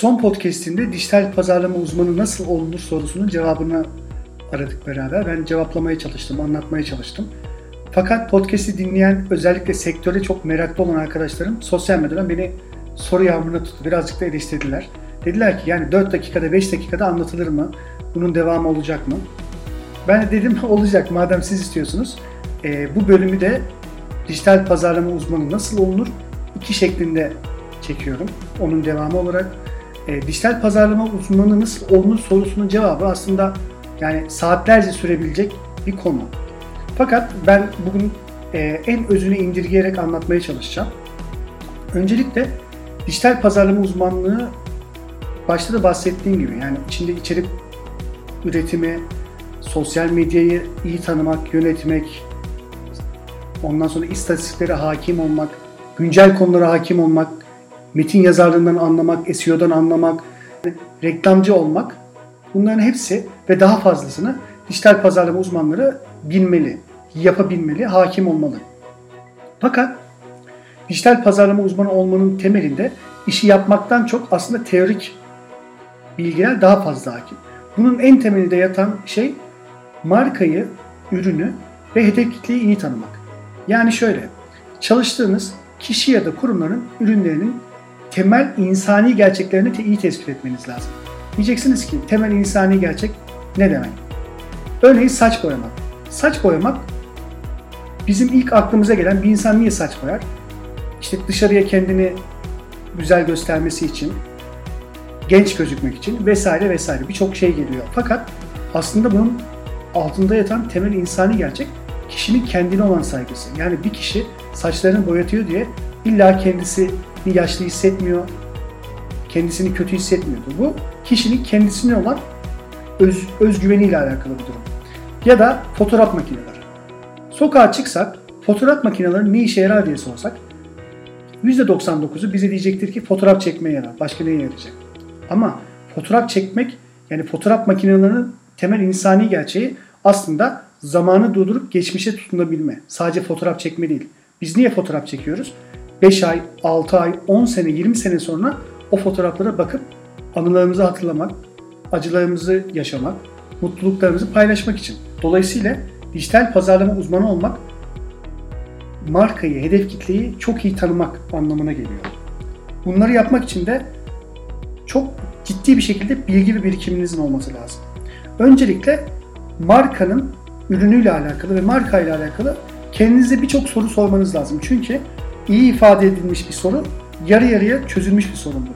Son podcast'inde dijital pazarlama uzmanı nasıl olunur sorusunun cevabını aradık beraber. Ben cevaplamaya çalıştım, anlatmaya çalıştım. Fakat podcast'i dinleyen özellikle sektöre çok meraklı olan arkadaşlarım sosyal medyadan beni soru yağmuruna tuttu. Birazcık da eleştirdiler. Dediler ki yani 4 dakikada 5 dakikada anlatılır mı? Bunun devamı olacak mı? Ben de dedim olacak madem siz istiyorsunuz. E, bu bölümü de dijital pazarlama uzmanı nasıl olunur? iki şeklinde çekiyorum. Onun devamı olarak e, dijital pazarlama uzmanı nasıl olunur sorusunun cevabı aslında yani saatlerce sürebilecek bir konu. Fakat ben bugün e, en özünü indirgeyerek anlatmaya çalışacağım. Öncelikle dijital pazarlama uzmanlığı başta da bahsettiğim gibi yani içinde içerik üretimi, sosyal medyayı iyi tanımak, yönetmek, ondan sonra istatistiklere hakim olmak, güncel konulara hakim olmak, metin yazarlığından anlamak, SEO'dan anlamak, reklamcı olmak bunların hepsi ve daha fazlasını dijital pazarlama uzmanları bilmeli, yapabilmeli, hakim olmalı. Fakat dijital pazarlama uzmanı olmanın temelinde işi yapmaktan çok aslında teorik bilgiler daha fazla hakim. Bunun en temelinde yatan şey markayı, ürünü ve hedef kitleyi iyi tanımak. Yani şöyle, çalıştığınız kişi ya da kurumların ürünlerinin temel insani gerçeklerini iyi tespit etmeniz lazım. Diyeceksiniz ki temel insani gerçek ne demek? Örneğin saç boyamak. Saç boyamak bizim ilk aklımıza gelen bir insan niye saç boyar? İşte dışarıya kendini güzel göstermesi için, genç gözükmek için vesaire vesaire birçok şey geliyor. Fakat aslında bunun altında yatan temel insani gerçek kişinin kendine olan saygısı. Yani bir kişi saçlarını boyatıyor diye illa kendisini yaşlı hissetmiyor, kendisini kötü hissetmiyordu. Bu kişinin kendisine olan öz, özgüveniyle alakalı bir durum. Ya da fotoğraf makineleri. Sokağa çıksak fotoğraf makineleri ne işe yarar diye sorsak %99'u bize diyecektir ki fotoğraf çekmeye yarar. Başka neye yarayacak? Ama fotoğraf çekmek yani fotoğraf makinelerinin temel insani gerçeği aslında zamanı durdurup geçmişe tutunabilme. Sadece fotoğraf çekme değil. Biz niye fotoğraf çekiyoruz? 5 ay, 6 ay, 10 sene, 20 sene sonra o fotoğraflara bakıp anılarımızı hatırlamak, acılarımızı yaşamak, mutluluklarımızı paylaşmak için. Dolayısıyla dijital pazarlama uzmanı olmak markayı, hedef kitleyi çok iyi tanımak anlamına geliyor. Bunları yapmak için de çok ciddi bir şekilde bilgi ve birikiminizin olması lazım. Öncelikle markanın ürünüyle alakalı ve markayla alakalı kendinize birçok soru sormanız lazım. Çünkü iyi ifade edilmiş bir soru yarı yarıya çözülmüş bir sorundur.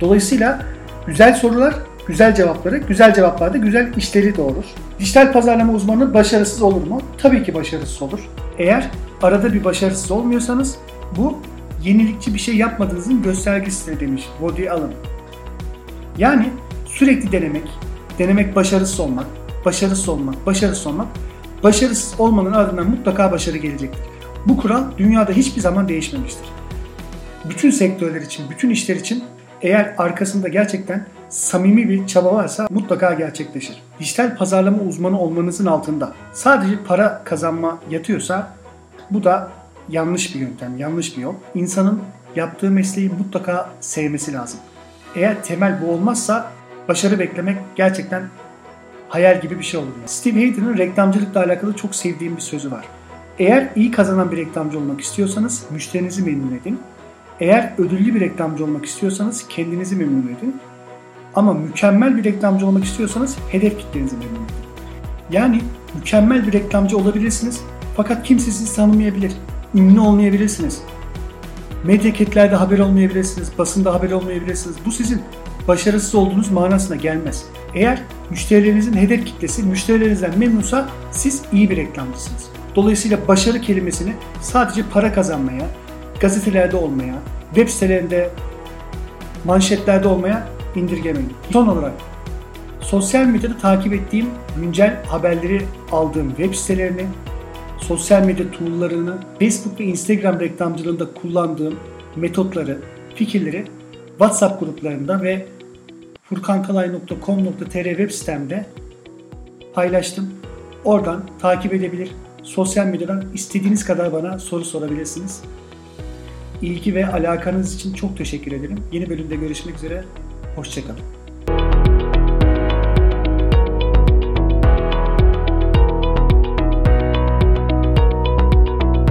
Dolayısıyla güzel sorular güzel cevapları, güzel cevaplarda güzel işleri doğurur. Dijital pazarlama uzmanı başarısız olur mu? Tabii ki başarısız olur. Eğer arada bir başarısız olmuyorsanız bu yenilikçi bir şey yapmadığınızın göstergesidir demiş Woody Allen. Yani sürekli denemek, denemek başarısız olmak, başarısız olmak, başarısız olmak, başarısız olmanın ardından mutlaka başarı gelecektir. Bu kural dünyada hiçbir zaman değişmemiştir. Bütün sektörler için, bütün işler için eğer arkasında gerçekten samimi bir çaba varsa mutlaka gerçekleşir. Dijital pazarlama uzmanı olmanızın altında sadece para kazanma yatıyorsa bu da yanlış bir yöntem, yanlış bir yol. İnsanın yaptığı mesleği mutlaka sevmesi lazım. Eğer temel bu olmazsa başarı beklemek gerçekten hayal gibi bir şey olur. Steve Hayden'ın reklamcılıkla alakalı çok sevdiğim bir sözü var. Eğer iyi kazanan bir reklamcı olmak istiyorsanız müşterinizi memnun edin. Eğer ödüllü bir reklamcı olmak istiyorsanız kendinizi memnun edin. Ama mükemmel bir reklamcı olmak istiyorsanız hedef kitlenizi memnun edin. Yani mükemmel bir reklamcı olabilirsiniz fakat kimse sizi tanımayabilir. Ünlü olmayabilirsiniz. Medyaketlerde haber olmayabilirsiniz, basında haber olmayabilirsiniz. Bu sizin başarısız olduğunuz manasına gelmez. Eğer müşterilerinizin hedef kitlesi müşterilerinizden memnunsa siz iyi bir reklamcısınız. Dolayısıyla başarı kelimesini sadece para kazanmaya, gazetelerde olmaya, web sitelerinde, manşetlerde olmaya indirgemeyin. Son olarak sosyal medyada takip ettiğim güncel haberleri aldığım web sitelerini, sosyal medya tool'larını, Facebook ve Instagram reklamcılığında kullandığım metotları, fikirleri WhatsApp gruplarında ve furkankalay.com.tr web sitemde paylaştım. Oradan takip edebilir, sosyal medyadan istediğiniz kadar bana soru sorabilirsiniz. ilgi ve alakanız için çok teşekkür ederim. Yeni bölümde görüşmek üzere. Hoşçakalın.